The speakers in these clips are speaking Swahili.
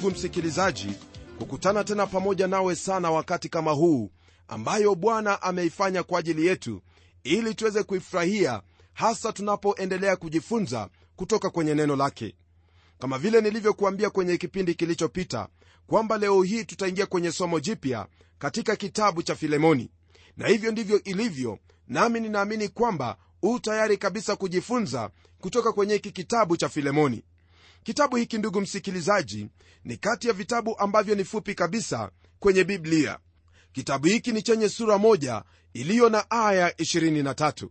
ndugu msikilizaji kukutana tena pamoja nawe sana wakati kama huu ambayo bwana ameifanya kwa ajili yetu ili tuweze kuifurahia hasa tunapoendelea kujifunza kutoka kwenye neno lake. Kama vile nilivyokuambia kwenye kipindi kilichopita kwamba leo hii tutaingia kwenye somo jipya katika kitabu cha filemoni. Na hivyo ndivyo ilivyo nami ninaamini kwamba u tayari kabisa kujifunza kutoka kwenye hiki kitabu cha filemoni kitabu hiki ndugu msikilizaji ni kati ya vitabu ambavyo ni fupi kabisa kwenye biblia. Kitabu hiki ni chenye sura moja iliyo na aya 23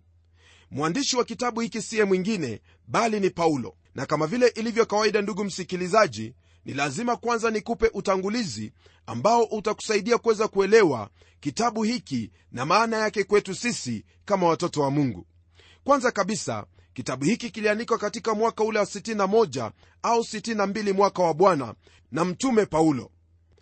mwandishi wa kitabu hiki siye mwingine bali ni paulo. Na kama vile ilivyo kawaida ndugu msikilizaji ni lazima kwanza nikupe utangulizi ambao utakusaidia kuweza kuelewa kitabu hiki na maana yake kwetu sisi kama watoto wa mungu. Kwanza kabisa kitabu hiki kiliandikwa katika mwaka ule wa 61 au 62 mwaka wa bwana na mtume paulo.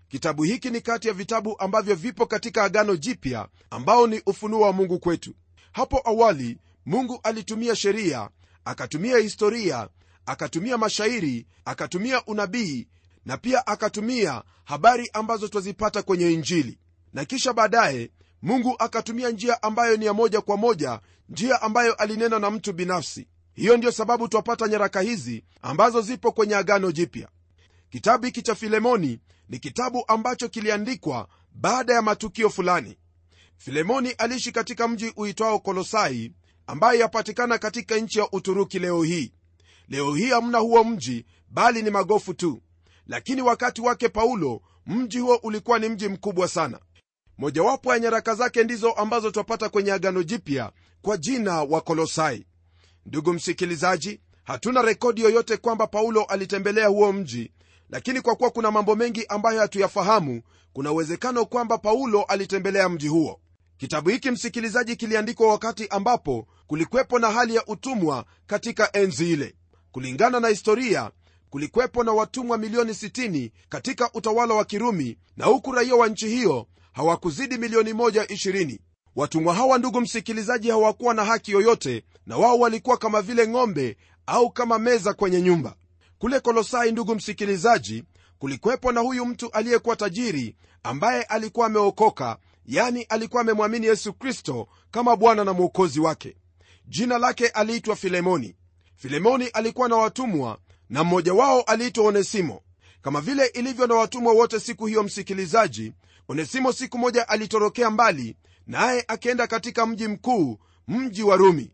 Kitabu hiki ni kati ya vitabu ambavyo vipo katika agano jipya ambao ni ufunuo wa mungu kwetu. Hapo awali mungu alitumia sheria akatumia historia akatumia mashairi akatumia unabii na pia akatumia habari ambazo twazipata kwenye injili. Na kisha baadaye mungu akatumia njia ambayo ni ya moja kwa moja njia ambayo alinena na mtu binafsi. Hiyo ndiyo sababu twapata nyaraka hizi ambazo zipo kwenye agano jipya. Kitabu hiki cha filemoni ni kitabu ambacho kiliandikwa baada ya matukio fulani. Filemoni aliishi katika mji uitwao kolosai ambaye yapatikana katika nchi ya uturuki leo hii. Leo hii hamna huo mji bali ni magofu tu. Lakini wakati wake paulo mji huo ulikuwa ni mji mkubwa sana mojawapo ya nyaraka zake ndizo ambazo twapata kwenye agano jipya kwa jina wa kolosai. Ndugu msikilizaji hatuna rekodi yoyote kwamba paulo alitembelea huo mji lakini kwa kuwa kuna mambo mengi ambayo hatuyafahamu kuna uwezekano kwamba paulo alitembelea mji huo. Kitabu hiki msikilizaji kiliandikwa wakati ambapo kulikwepo na hali ya utumwa katika enzi ile. Kulingana na historia kulikwepo na watumwa milioni 60 katika utawala wa kirumi na huku raia wa nchi hiyo hawakuzidi milioni 120 watumwa hawa ndugu msikilizaji hawakuwa na haki yoyote na wao walikuwa kama vile ng'ombe au kama meza kwenye nyumba. Kule kolosai ndugu msikilizaji kulikwepo na huyu mtu aliyekuwa tajiri ambaye alikuwa ameokoka yani alikuwa amemwamini yesu kristo kama bwana na mwokozi wake. Jina lake aliitwa filemoni. Filemoni alikuwa na watumwa na mmoja wao aliitwa onesimo kama vile ilivyo na watumwa wote siku hiyo msikilizaji onesimo siku moja alitorokea mbali naye akienda katika mji mkuu mji wa rumi.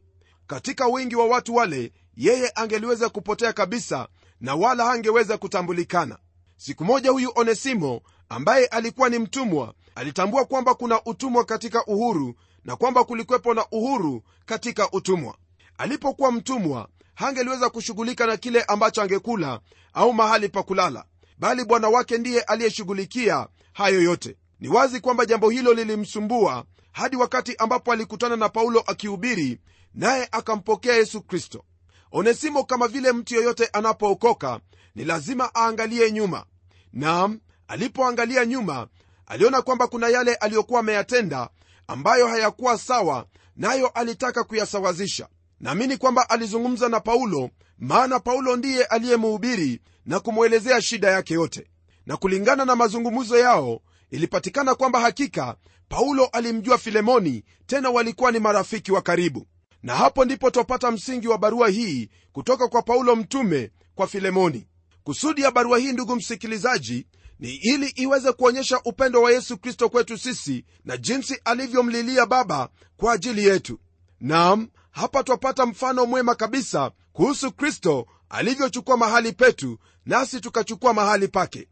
Katika wingi wa watu wale yeye angeliweza kupotea kabisa na wala hangeweza kutambulikana. Siku moja huyu onesimo ambaye alikuwa ni mtumwa alitambua kwamba kuna utumwa katika uhuru na kwamba kulikwepo na uhuru katika utumwa. Alipokuwa mtumwa hangeliweza kushughulika na kile ambacho angekula au mahali pa kulala bali bwana wake ndiye aliyeshughulikia hayo yote. Ni wazi kwamba jambo hilo lilimsumbua hadi wakati ambapo alikutana na paulo akihubiri naye akampokea yesu kristo. Onesimo kama vile mtu yoyote anapookoka ni lazima aangalie nyuma. Nam alipoangalia nyuma aliona kwamba kuna yale aliyokuwa ameyatenda ambayo hayakuwa sawa nayo alitaka kuyasawazisha naamini kwamba alizungumza na paulo maana paulo ndiye aliyemuhubiri na kumwelezea shida yake yote. Na kulingana na mazungumzo yao ilipatikana kwamba hakika paulo alimjua filemoni tena walikuwa ni marafiki wa karibu. Na hapo ndipo twapata msingi wa barua hii kutoka kwa paulo mtume kwa filemoni. Kusudi ya barua hii ndugu msikilizaji ni ili iweze kuonyesha upendo wa yesu kristo kwetu sisi na jinsi alivyomlilia baba kwa ajili yetu. Nam hapa twapata mfano mwema kabisa kuhusu kristo alivyochukua mahali petu nasi tukachukua mahali pake.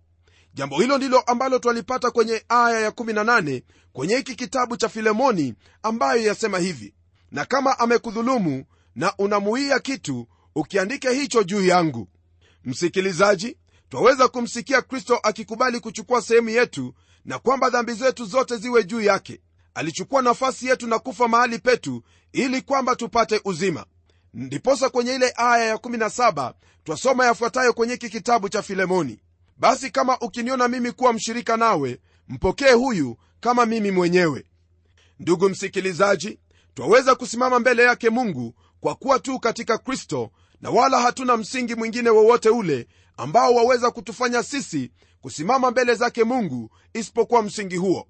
Jambo hilo ndilo ambalo twalipata kwenye aya ya18 kwenye hiki kitabu cha filemoni ambayo yasema hivi na kama amekudhulumu na unamuia kitu ukiandike hicho juu yangu. Msikilizaji twaweza kumsikia kristo akikubali kuchukua sehemu yetu na kwamba dhambi zetu zote ziwe juu yake alichukua nafasi yetu na kufa mahali petu ili kwamba tupate uzima. Ndiposa kwenye ile aya ya17 twasoma yafuatayo kwenye hiki kitabu cha filemoni. Basi kama ukiniona mimi kuwa mshirika nawe mpokee huyu kama mimi mwenyewe. Ndugu msikilizaji twaweza kusimama mbele yake mungu kwa kuwa tu katika kristo na wala hatuna msingi mwingine wowote ule ambao waweza kutufanya sisi kusimama mbele zake mungu isipokuwa msingi huo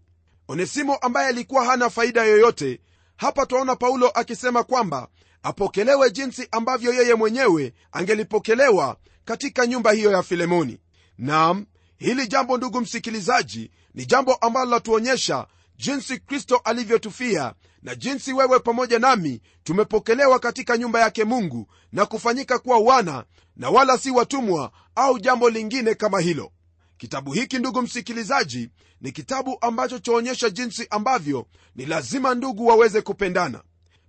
onesimo ambaye alikuwa hana faida yoyote hapa twaona paulo akisema kwamba apokelewe jinsi ambavyo yeye mwenyewe angelipokelewa katika nyumba hiyo ya filemoni. Nam hili jambo ndugu msikilizaji ni jambo ambalo latuonyesha jinsi kristo alivyotufia na jinsi wewe pamoja nami tumepokelewa katika nyumba yake mungu na kufanyika kuwa wana na wala si watumwa au jambo lingine kama hilo kitabu hiki ndugu msikilizaji ni kitabu ambacho chaonyesha jinsi ambavyo ni lazima ndugu waweze kupendana.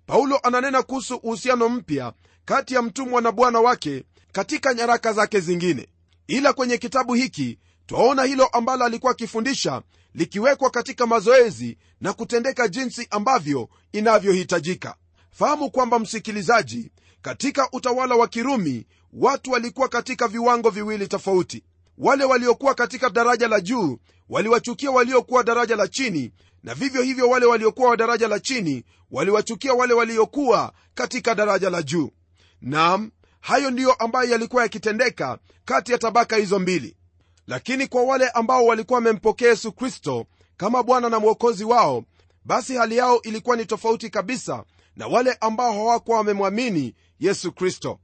Paulo ananena kuhusu uhusiano mpya kati ya mtumwa na bwana wake katika nyaraka zake zingine. Ila kwenye kitabu hiki twaona hilo ambalo alikuwa akifundisha likiwekwa katika mazoezi na kutendeka jinsi ambavyo inavyohitajika. Fahamu kwamba msikilizaji katika utawala wa kirumi watu walikuwa katika viwango viwili tofauti wale waliokuwa katika daraja la juu waliwachukia waliokuwa daraja la chini na vivyo hivyo wale waliokuwa wa daraja la chini waliwachukia wale waliokuwa katika daraja la juu. Nam hayo ndiyo ambayo yalikuwa yakitendeka kati ya tabaka hizo mbili. Lakini kwa wale ambao walikuwa wamempokea yesu kristo kama bwana na mwokozi wao basi hali yao ilikuwa ni tofauti kabisa na wale ambao hawakuwa wamemwamini yesu kristo.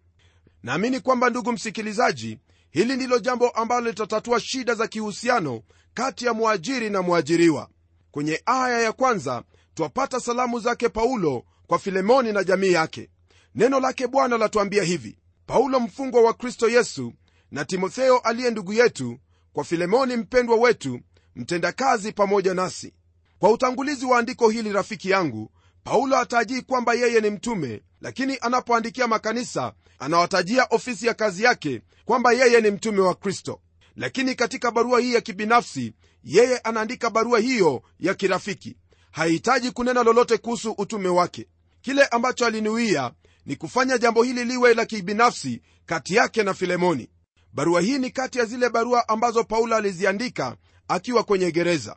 Naamini kwamba ndugu msikilizaji hili ndilo jambo ambalo litatatua shida za kihusiano kati ya mwajiri na mwajiriwa. Kwenye aya ya kwanza twapata salamu zake paulo kwa filemoni na jamii yake. Neno lake bwana latuambia hivi paulo mfungwa wa kristo yesu na timotheo aliye ndugu yetu kwa filemoni mpendwa wetu mtendakazi pamoja nasi. Kwa utangulizi wa andiko hili rafiki yangu paulo atajii kwamba yeye ni mtume lakini anapoandikia makanisa anawatajia ofisi ya kazi yake kwamba yeye ni mtume wa kristo. Lakini katika barua hii ya kibinafsi yeye anaandika barua hiyo ya kirafiki. Hahitaji kunena lolote kuhusu utume wake. Kile ambacho alinuia ni kufanya jambo hili liwe la kibinafsi kati yake na filemoni. Barua hii ni kati ya zile barua ambazo paulo aliziandika akiwa kwenye gereza.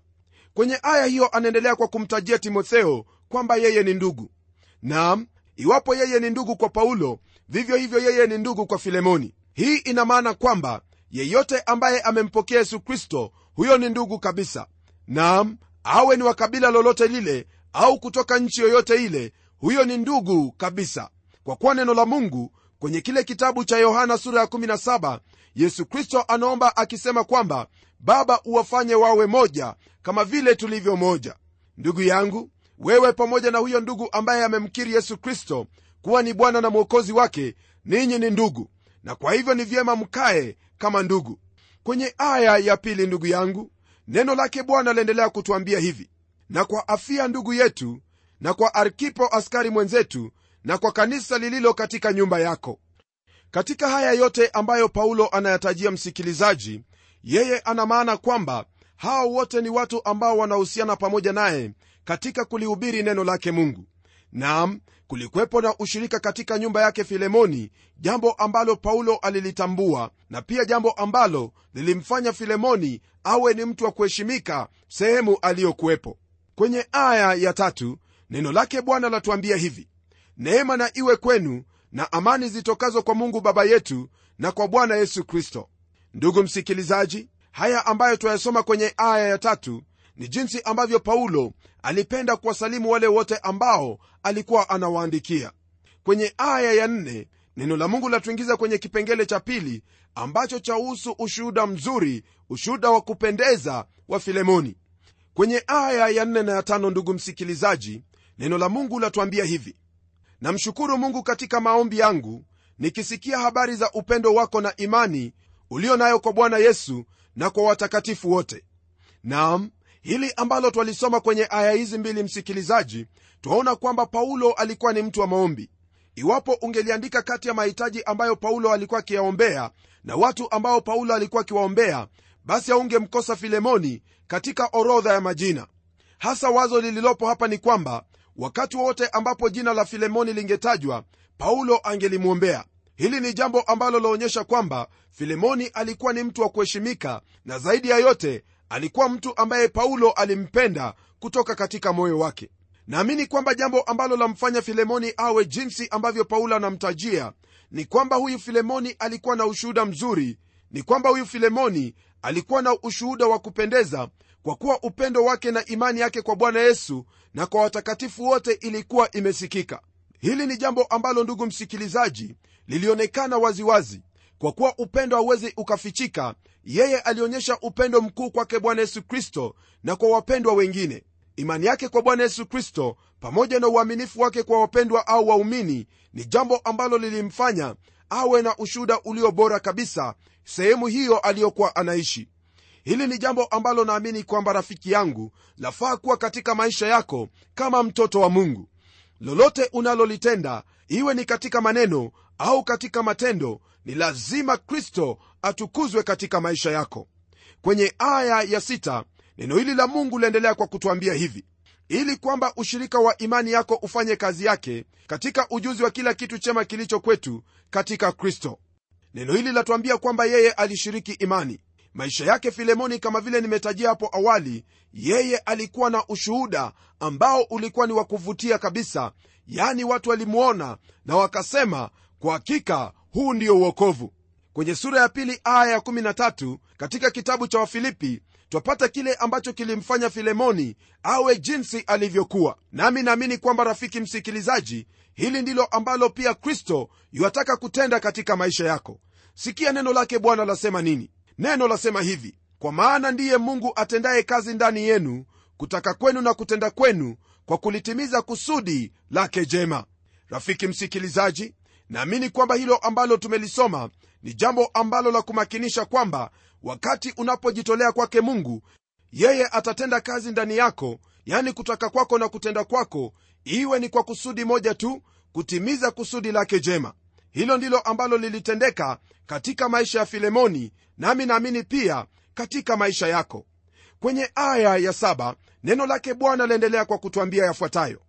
Kwenye aya hiyo anaendelea kwa kumtajia timotheo kwamba yeye ni ndugu. Naam iwapo yeye ni ndugu kwa paulo vivyo hivyo yeye ni ndugu kwa filemoni. Hii ina maana kwamba yeyote ambaye amempokea yesu kristo huyo ni ndugu kabisa. Nam awe ni wa kabila lolote lile au kutoka nchi yoyote ile huyo ni ndugu kabisa. Kwa kuwa neno la mungu kwenye kile kitabu cha yohana sura ya 17 yesu kristo anaomba akisema kwamba baba uwafanye wawe moja kama vile tulivyo moja. Ndugu yangu wewe pamoja na huyo ndugu ambaye amemkiri yesu kristo kuwa ni bwana na mwokozi wake ninyi ni ndugu na kwa hivyo ni vyema mkae kama ndugu. Kwenye aya ya pili ndugu yangu neno lake bwana laendelea kutwambia hivi na kwa afia ndugu yetu na kwa arkipo askari mwenzetu na kwa kanisa lililo katika nyumba yako. Katika haya yote ambayo paulo anayatajia msikilizaji yeye ana maana kwamba hawa wote ni watu ambao wanahusiana pamoja naye katika kulihubiri neno lake mungu. Nam kulikwepo na ushirika katika nyumba yake filemoni jambo ambalo paulo alilitambua na pia jambo ambalo lilimfanya filemoni awe ni mtu wa kuheshimika sehemu aliyokuwepo. Kwenye aya ya tatu neno lake bwana latuambia hivi neema na iwe kwenu na amani zitokazo kwa mungu baba yetu na kwa bwana yesu kristo. Ndugu msikilizaji haya ambayo twayasoma kwenye aya ya tatu ni jinsi ambavyo paulo alipenda kuwasalimu wale wote ambao alikuwa anawaandikia. Kwenye aya ya nne neno la mungu latuingiza kwenye kipengele cha pili ambacho chahusu ushuhuda mzuri ushuhuda wa kupendeza wa filemoni. Kwenye aya ya nne na ya tano ndugu msikilizaji neno la mungu latuambia hivi. Namshukuru mungu katika maombi yangu nikisikia habari za upendo wako na imani ulio nayo kwa bwana yesu na kwa watakatifu wote. Nam hili ambalo twalisoma kwenye aya hizi mbili msikilizaji twaona kwamba paulo alikuwa ni mtu wa maombi. Iwapo ungeliandika kati ya mahitaji ambayo paulo alikuwa akiyaombea na watu ambao paulo alikuwa akiwaombea basi aungemkosa filemoni katika orodha ya majina. Hasa wazo lililopo hapa ni kwamba wakati wowote ambapo jina la filemoni lingetajwa paulo angelimwombea. Hili ni jambo ambalo laonyesha kwamba filemoni alikuwa ni mtu wa kuheshimika na zaidi ya yote alikuwa mtu ambaye paulo alimpenda kutoka katika moyo wake. Naamini kwamba jambo ambalo lamfanya filemoni awe jinsi ambavyo paulo anamtajia ni kwamba huyu filemoni alikuwa na ushuhuda mzuri ni kwamba huyu filemoni alikuwa na ushuhuda wa kupendeza kwa kuwa upendo wake na imani yake kwa bwana yesu na kwa watakatifu wote ilikuwa imesikika. Hili ni jambo ambalo ndugu msikilizaji lilionekana waziwazi kwa kuwa upendo hauwezi ukafichika yeye alionyesha upendo mkuu kwake bwana yesu kristo na kwa wapendwa wengine. Imani yake kwa bwana yesu kristo pamoja na uaminifu wake kwa wapendwa au waumini ni jambo ambalo lilimfanya awe na ushuhuda ulio bora kabisa sehemu hiyo aliyokuwa anaishi. Hili ni jambo ambalo naamini kwamba rafiki yangu lafaa kuwa katika maisha yako kama mtoto wa mungu. Lolote unalolitenda iwe ni katika maneno au katika matendo ni lazima kristo atukuzwe katika maisha yako. Kwenye aya ya sita, neno hili la mungu liendelea kwa kutwambia hivi. Ili kwamba ushirika wa imani yako ufanye kazi yake katika ujuzi wa kila kitu chema kilicho kwetu katika kristo. Neno hili latuambia kwamba yeye alishiriki imani. Maisha yake filemoni kama vile nimetajia hapo awali yeye alikuwa na ushuhuda ambao ulikuwa ni wa kuvutia kabisa. Yaani watu walimwona na wakasema kwa hakika huu ndio uokovu kwenye sura ya pili aya ya 13 katika kitabu cha wafilipi twapata kile ambacho kilimfanya filemoni awe jinsi alivyokuwa. Nami naamini kwamba rafiki msikilizaji hili ndilo ambalo pia kristo yuwataka kutenda katika maisha yako. Sikia neno lake bwana lasema nini. Neno lasema hivi kwa maana ndiye mungu atendaye kazi ndani yenu kutaka kwenu na kutenda kwenu kwa kulitimiza kusudi lake jema. Rafiki msikilizaji naamini kwamba hilo ambalo tumelisoma ni jambo ambalo la kumakinisha kwamba wakati unapojitolea kwake mungu yeye atatenda kazi ndani yako yani kutaka kwako na kutenda kwako iwe ni kwa kusudi moja tu kutimiza kusudi lake jema. Hilo ndilo ambalo lilitendeka katika maisha ya filemoni nami naamini pia katika maisha yako. Kwenye aya ya saba neno lake bwana laendelea kwa kutwambia yafuatayo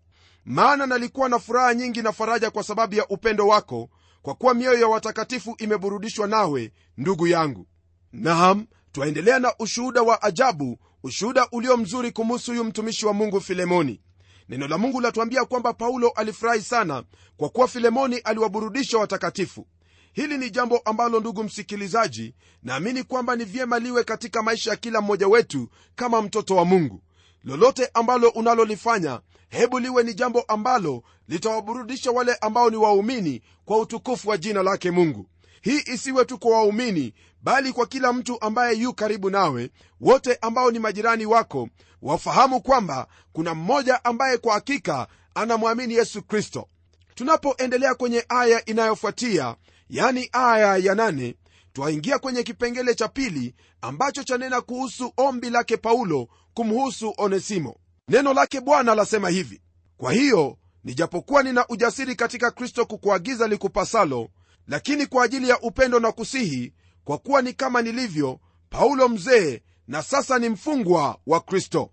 maana nalikuwa na furaha nyingi na faraja kwa sababu ya upendo wako kwa kuwa mioyo ya watakatifu imeburudishwa nawe ndugu yangu. Naam twaendelea na ushuhuda wa ajabu ushuhuda ulio mzuri kumuhusu huyu mtumishi wa mungu filemoni. Neno la mungu latuambia kwamba paulo alifurahi sana kwa kuwa filemoni aliwaburudisha watakatifu. Hili ni jambo ambalo ndugu msikilizaji naamini kwamba ni vyema liwe katika maisha ya kila mmoja wetu kama mtoto wa mungu. Lolote ambalo unalolifanya hebu liwe ni jambo ambalo litawaburudisha wale ambao ni waumini kwa utukufu wa jina lake mungu. Hii isiwe tu kwa waumini bali kwa kila mtu ambaye yu karibu nawe. Wote ambao ni majirani wako wafahamu kwamba kuna mmoja ambaye kwa hakika anamwamini yesu kristo. Tunapoendelea kwenye aya inayofuatia yani aya ya nane twaingia kwenye kipengele cha pili ambacho chanena kuhusu ombi lake paulo kumhusu onesimo neno lake bwana lasema hivi kwa hiyo nijapokuwa nina ujasiri katika kristo kukuagiza likupasalo lakini kwa ajili ya upendo na kusihi kwa kuwa ni kama nilivyo paulo mzee na sasa ni mfungwa wa kristo.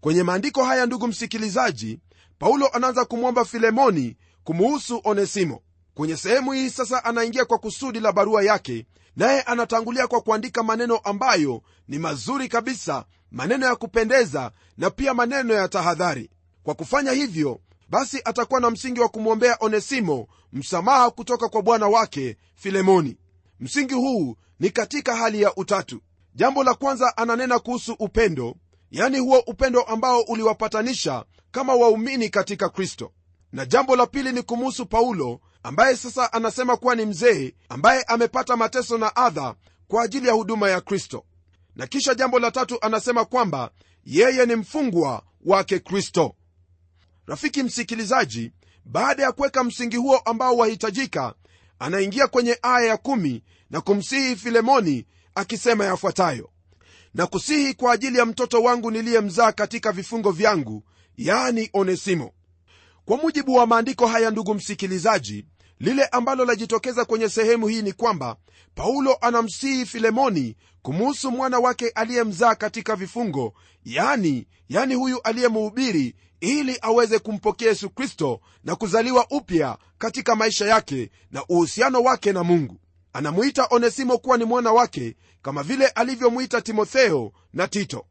Kwenye maandiko haya ndugu msikilizaji paulo anaanza kumwomba filemoni kumuhusu onesimo. Kwenye sehemu hii sasa anaingia kwa kusudi la barua yake naye anatangulia kwa kuandika maneno ambayo ni mazuri kabisa maneno ya kupendeza na pia maneno ya tahadhari. Kwa kufanya hivyo basi atakuwa na msingi wa kumwombea onesimo msamaha kutoka kwa bwana wake filemoni. Msingi huu ni katika hali ya utatu. Jambo la kwanza ananena kuhusu upendo yani huo upendo ambao uliwapatanisha kama waumini katika kristo. Na jambo la pili ni kumuhusu paulo ambaye sasa anasema kuwa ni mzee ambaye amepata mateso na adha kwa ajili ya huduma ya kristo. Na kisha jambo la tatu anasema kwamba yeye ni mfungwa wake kristo. Rafiki msikilizaji baada ya kuweka msingi huo ambao wahitajika anaingia kwenye aya ya kumi na kumsihi filemoni akisema yafuatayo. Na kusihi kwa ajili ya mtoto wangu niliyemzaa katika vifungo vyangu yani onesimo. Kwa mujibu wa maandiko haya ndugu msikilizaji lile ambalo lajitokeza kwenye sehemu hii ni kwamba paulo anamsihi filemoni kumuhusu mwana wake aliyemzaa katika vifungo yani yani huyu aliyemuhubiri ili aweze kumpokea yesu kristo na kuzaliwa upya katika maisha yake na uhusiano wake na mungu. Anamuita onesimo kuwa ni mwana wake kama vile alivyomwita timotheo na tito.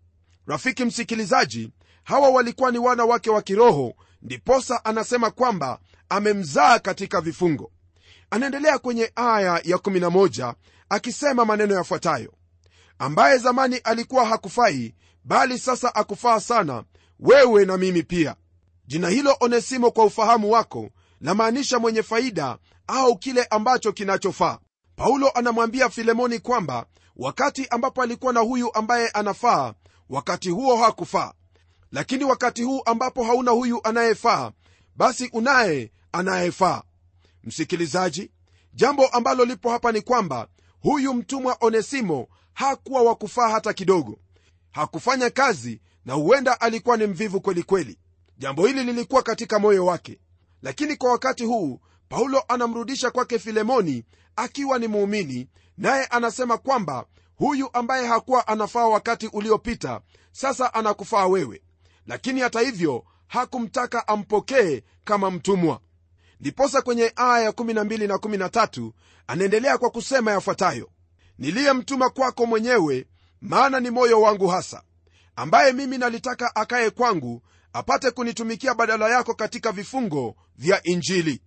Rafiki msikilizaji hawa walikuwa ni wana wake wa kiroho ndiposa anasema kwamba amemzaa katika vifungo. Anaendelea kwenye aya ya 11 akisema maneno yafuatayo. Ambaye zamani alikuwa hakufai bali sasa akufaa sana wewe na mimi pia. Jina hilo onesimo kwa ufahamu wako lamaanisha mwenye faida au kile ambacho kinachofaa. Paulo anamwambia filemoni kwamba wakati ambapo alikuwa na huyu ambaye anafaa wakati huo hakufaa lakini wakati huu ambapo hauna huyu anayefaa basi unaye anayefaa. Msikilizaji jambo ambalo lipo hapa ni kwamba huyu mtumwa onesimo hakuwa wa kufaa hata kidogo. Hakufanya kazi na huenda alikuwa ni mvivu kwelikweli kweli. jambo hili lilikuwa katika moyo wake. Lakini kwa wakati huu paulo anamrudisha kwake filemoni akiwa ni muumini naye anasema kwamba huyu ambaye hakuwa anafaa wakati uliopita sasa anakufaa wewe lakini hata hivyo hakumtaka ampokee kama mtumwa. Ndiposa kwenye aya ya 12 na 13 anaendelea kwa kusema yafuatayo. Niliyemtuma kwako mwenyewe maana ni moyo wangu hasa ambaye mimi nalitaka akaye kwangu apate kunitumikia badala yako katika vifungo vya injili.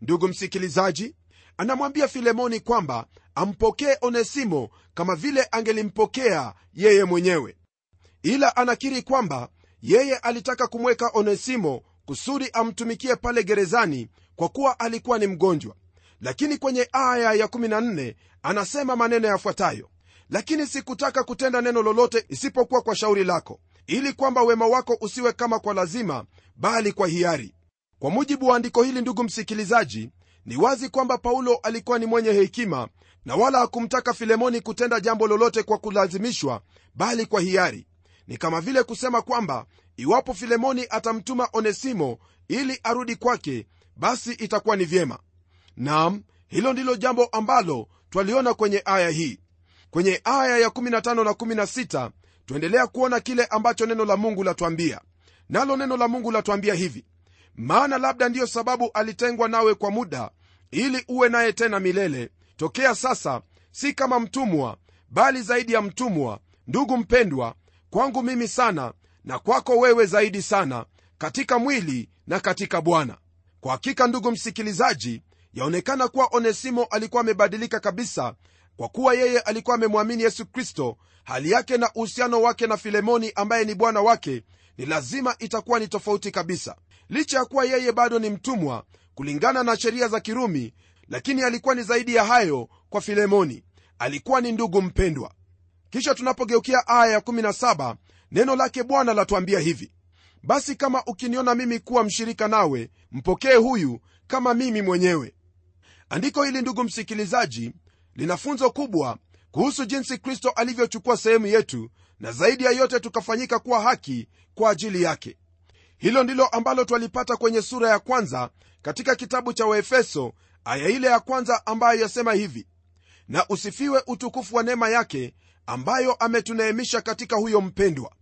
Ndugu msikilizaji anamwambia filemoni kwamba ampokee onesimo kama vile angelimpokea yeye mwenyewe. Ila anakiri kwamba yeye alitaka kumweka onesimo kusudi amtumikie pale gerezani kwa kuwa alikuwa ni mgonjwa. Lakini kwenye aya ya 14 anasema maneno yafuatayo. Lakini sikutaka kutenda neno lolote isipokuwa kwa shauri lako ili kwamba wema wako usiwe kama kwa lazima bali kwa hiari. Kwa mujibu wa andiko hili ndugu msikilizaji ni wazi kwamba paulo alikuwa ni mwenye hekima na wala hakumtaka filemoni kutenda jambo lolote kwa kulazimishwa bali kwa hiari ni kama vile kusema kwamba iwapo filemoni atamtuma onesimo ili arudi kwake basi itakuwa ni vyema. Nam hilo ndilo jambo ambalo twaliona kwenye aya hii. Kwenye aya ya 15 na 16 tuendelea kuona kile ambacho neno la mungu latwambia. Nalo neno la mungu latwambia hivi maana labda ndiyo sababu alitengwa nawe kwa muda ili uwe naye tena milele. Tokea sasa si kama mtumwa bali zaidi ya mtumwa ndugu mpendwa kwangu mimi sana na kwako wewe zaidi sana katika mwili na katika bwana. Kwa hakika ndugu msikilizaji yaonekana kuwa onesimo alikuwa amebadilika kabisa kwa kuwa yeye alikuwa amemwamini yesu kristo. Hali yake na uhusiano wake na filemoni ambaye ni bwana wake ni lazima itakuwa ni tofauti kabisa. Licha ya kuwa yeye bado ni mtumwa kulingana na sheria za kirumi lakini alikuwa ni zaidi ya hayo kwa filemoni. Alikuwa ni ndugu mpendwa kisha tunapogeukia aya ya17 neno lake bwana latuambia hivi basi kama ukiniona mimi kuwa mshirika nawe mpokee huyu kama mimi mwenyewe. Andiko hili ndugu msikilizaji lina funzo kubwa kuhusu jinsi kristo alivyochukua sehemu yetu na zaidi ya yote tukafanyika kuwa haki kwa ajili yake. Hilo ndilo ambalo twalipata kwenye sura ya kwanza katika kitabu cha waefeso aya ile ya kwanza ambayo yasema hivi na usifiwe utukufu wa neema yake ambayo ametuneemisha katika huyo mpendwa.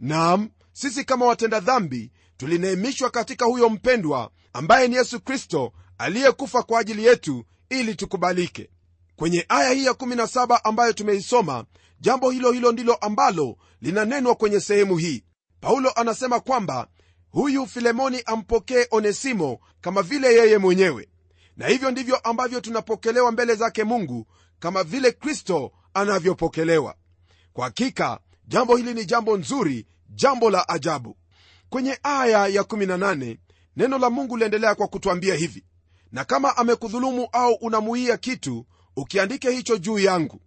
Nam sisi kama watenda dhambi tulineemishwa katika huyo mpendwa ambaye ni yesu kristo aliyekufa kwa ajili yetu ili tukubalike. Kwenye aya hii ya 17 ambayo tumeisoma jambo hilo hilo ndilo ambalo linanenwa kwenye sehemu hii. Paulo anasema kwamba huyu filemoni ampokee onesimo kama vile yeye mwenyewe. Na hivyo ndivyo ambavyo tunapokelewa mbele zake mungu kama vile kristo anavyopokelewa. Kwa hakika jambo hili ni jambo nzuri jambo la ajabu. Kwenye aya ya 18 neno la mungu liendelea kwa kutwambia hivi na kama amekudhulumu au unamuia kitu ukiandike hicho juu yangu.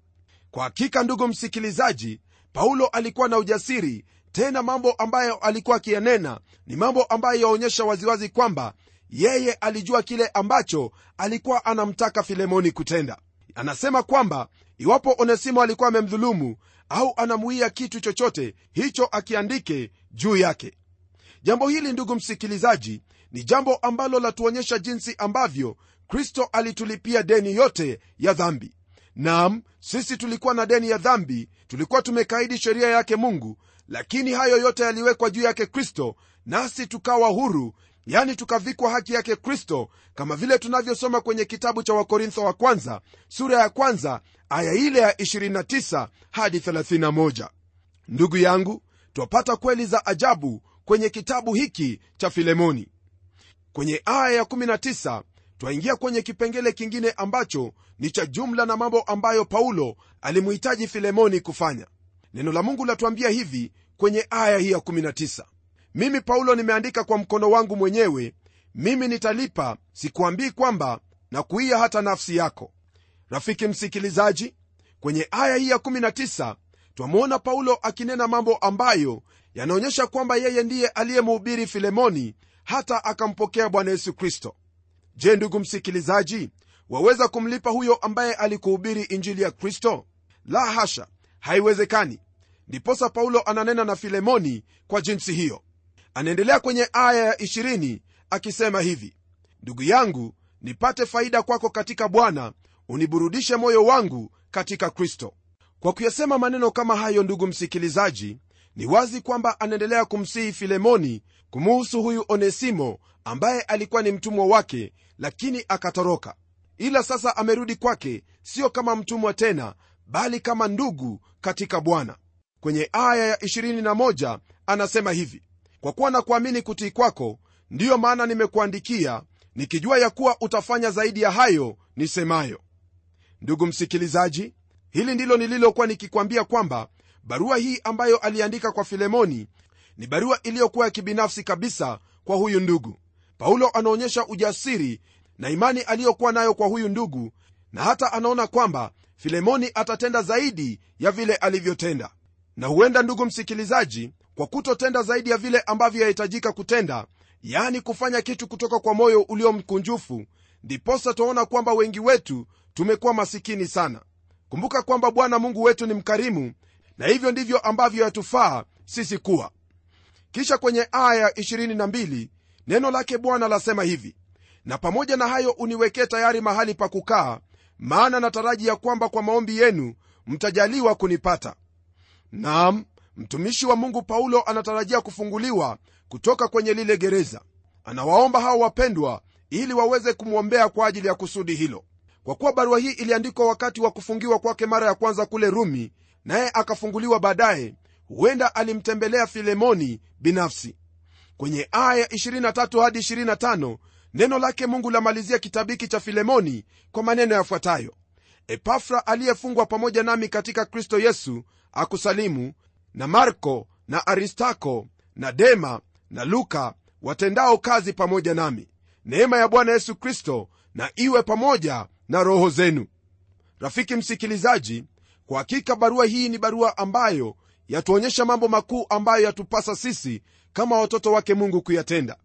Kwa hakika ndugu msikilizaji paulo alikuwa na ujasiri tena mambo ambayo alikuwa akiyanena ni mambo ambayo yaonyesha waziwazi kwamba yeye alijua kile ambacho alikuwa anamtaka filemoni kutenda. Anasema kwamba iwapo onesimo alikuwa amemdhulumu au anamuia kitu chochote hicho akiandike juu yake. Jambo hili ndugu msikilizaji ni jambo ambalo latuonyesha jinsi ambavyo kristo alitulipia deni yote ya dhambi. Nam sisi tulikuwa na deni ya dhambi tulikuwa tumekaidi sheria yake mungu lakini hayo yote yaliwekwa juu yake kristo nasi tukawa huru yani tukavikwa haki yake kristo kama vile tunavyosoma kwenye kitabu cha wakorintho wa kwanza sura ya kwanza aya ile ya 29 hadi 31 ndugu yangu twapata kweli za ajabu kwenye kitabu hiki cha filemoni. Kwenye aya ya 19 twaingia kwenye kipengele kingine ambacho ni cha jumla na mambo ambayo paulo alimuhitaji filemoni kufanya. Neno la mungu latuambia hivi kwenye aya hii ya 19 mimi paulo nimeandika kwa mkono wangu mwenyewe mimi nitalipa sikuambii kwamba na kuiya hata nafsi yako. Rafiki msikilizaji kwenye aya hii ya 19 twamwona paulo akinena mambo ambayo yanaonyesha kwamba yeye ndiye aliyemhubiri filemoni hata akampokea bwana yesu kristo. Je ndugu msikilizaji waweza kumlipa huyo ambaye alikuhubiri injili ya kristo? La hasha haiwezekani. Ndiposa paulo ananena na filemoni kwa jinsi hiyo anaendelea kwenye aya ya 20 akisema hivi ndugu yangu nipate faida kwako katika bwana uniburudishe moyo wangu katika kristo. Kwa kuyasema maneno kama hayo ndugu msikilizaji ni wazi kwamba anaendelea kumsihi filemoni kumuhusu huyu onesimo ambaye alikuwa ni mtumwa wake lakini akatoroka. Ila sasa amerudi kwake sio kama mtumwa tena bali kama ndugu katika bwana. Kwenye aya ya 21 anasema hivi kwa kuwa na kuamini kutii kwako ndiyo maana nimekuandikia nikijua ya kuwa utafanya zaidi ya hayo nisemayo. Ndugu msikilizaji hili ndilo nililokuwa nikikwambia kwamba barua hii ambayo aliandika kwa filemoni ni barua iliyokuwa ya kibinafsi kabisa kwa huyu ndugu. Paulo anaonyesha ujasiri na imani aliyokuwa nayo kwa huyu ndugu na hata anaona kwamba filemoni atatenda zaidi ya vile alivyotenda. Na huenda ndugu msikilizaji kwa kutotenda zaidi ya vile ambavyo yahitajika kutenda yaani kufanya kitu kutoka kwa moyo ulio mkunjufu ndiposa twaona kwamba wengi wetu tumekuwa masikini sana. Kumbuka kwamba bwana mungu wetu ni mkarimu na hivyo ndivyo ambavyo yatufaa sisi kuwa. Kisha kwenye aya 22 neno lake bwana lasema hivi na pamoja na hayo uniwekee tayari mahali pa kukaa maana nataraji ya kwamba kwa maombi yenu mtajaliwa kunipata. Naam mtumishi wa mungu paulo anatarajia kufunguliwa kutoka kwenye lile gereza. Anawaomba hao wapendwa ili waweze kumwombea kwa ajili ya kusudi hilo. Kwa kuwa barua hii iliandikwa wakati wa kufungiwa kwake mara ya kwanza kule rumi naye akafunguliwa baadaye huenda alimtembelea filemoni binafsi. Kwenye aya 23 hadi 25 neno lake mungu lamalizia kitabu hiki cha filemoni kwa maneno yafuatayo. Epafra aliyefungwa pamoja nami katika kristo yesu akusalimu na marko na aristako na dema na luka watendao kazi pamoja nami. Neema ya bwana yesu kristo na iwe pamoja na roho zenu. Rafiki msikilizaji kwa hakika barua hii ni barua ambayo yatuonyesha mambo makuu ambayo yatupasa sisi kama watoto wake mungu kuyatenda.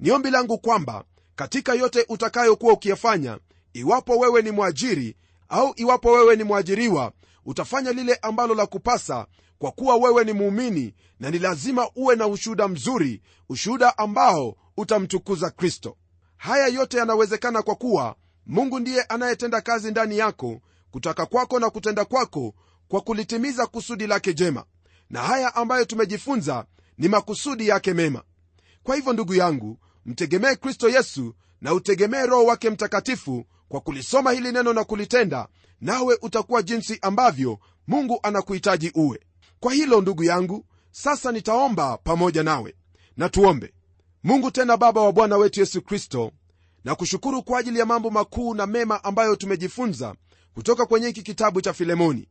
Ni ombi langu kwamba katika yote utakayokuwa ukiyafanya iwapo wewe ni mwajiri au iwapo wewe ni mwajiriwa utafanya lile ambalo la kupasa kwa kuwa wewe ni muumini na ni lazima uwe na ushuhuda mzuri ushuhuda ambao utamtukuza kristo. Haya yote yanawezekana kwa kuwa mungu ndiye anayetenda kazi ndani yako kutaka kwako na kutenda kwako kwa kulitimiza kusudi lake jema. Na haya ambayo tumejifunza ni makusudi yake mema. Kwa hivyo ndugu yangu mtegemee kristo yesu na utegemee roho wake mtakatifu kwa kulisoma hili neno na kulitenda nawe utakuwa jinsi ambavyo mungu anakuhitaji uwe. Kwa hilo ndugu yangu sasa nitaomba pamoja nawe. Na tuombe. Mungu tena baba wa bwana wetu yesu kristo na kushukuru kwa ajili ya mambo makuu na mema ambayo tumejifunza kutoka kwenye hiki kitabu cha filemoni.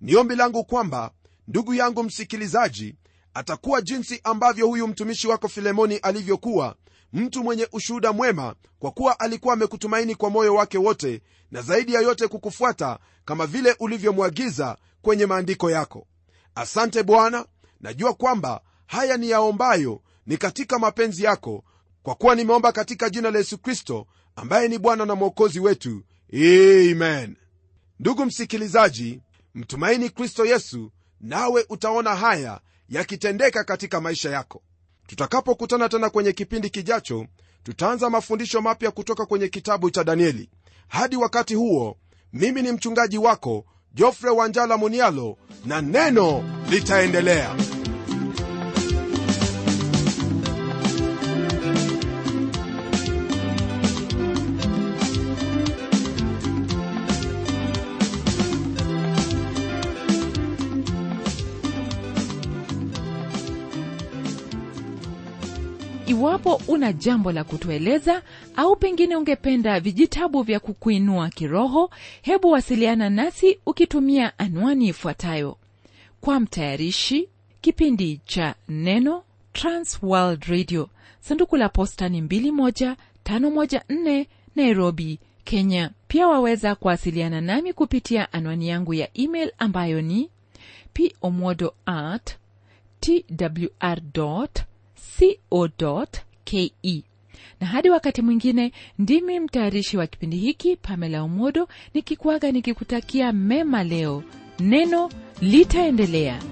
Ni ombi langu kwamba ndugu yangu msikilizaji atakuwa jinsi ambavyo huyu mtumishi wako filemoni alivyokuwa mtu mwenye ushuhuda mwema kwa kuwa alikuwa amekutumaini kwa moyo wake wote na zaidi ya yote kukufuata kama vile ulivyomwagiza kwenye maandiko yako. Asante bwana najua kwamba haya ni yaombayo ni katika mapenzi yako kwa kuwa nimeomba katika jina la yesu kristo ambaye ni bwana na mwokozi wetu. Amen. Ndugu msikilizaji mtumaini kristo yesu nawe utaona haya yakitendeka katika maisha yako tutakapokutana tena kwenye kipindi kijacho tutaanza mafundisho mapya kutoka kwenye kitabu cha danieli. Hadi wakati huo mimi ni mchungaji wako jofre wanjala munialo na neno litaendelea iwapo una jambo la kutueleza au pengine ungependa vijitabu vya kukuinua kiroho hebu wasiliana nasi ukitumia anwani ifuatayo. Kwa mtayarishi kipindi cha neno transworld radio. Sanduku la posta ni 21514 nairobi kenya. Pia waweza kuwasiliana nami kupitia anwani yangu ya email ambayo ni pomodo at twr co ke na hadi wakati mwingine ndimi mtayarishi wa kipindi hiki pamela umodo nikikuaga nikikutakia mema leo. Neno litaendelea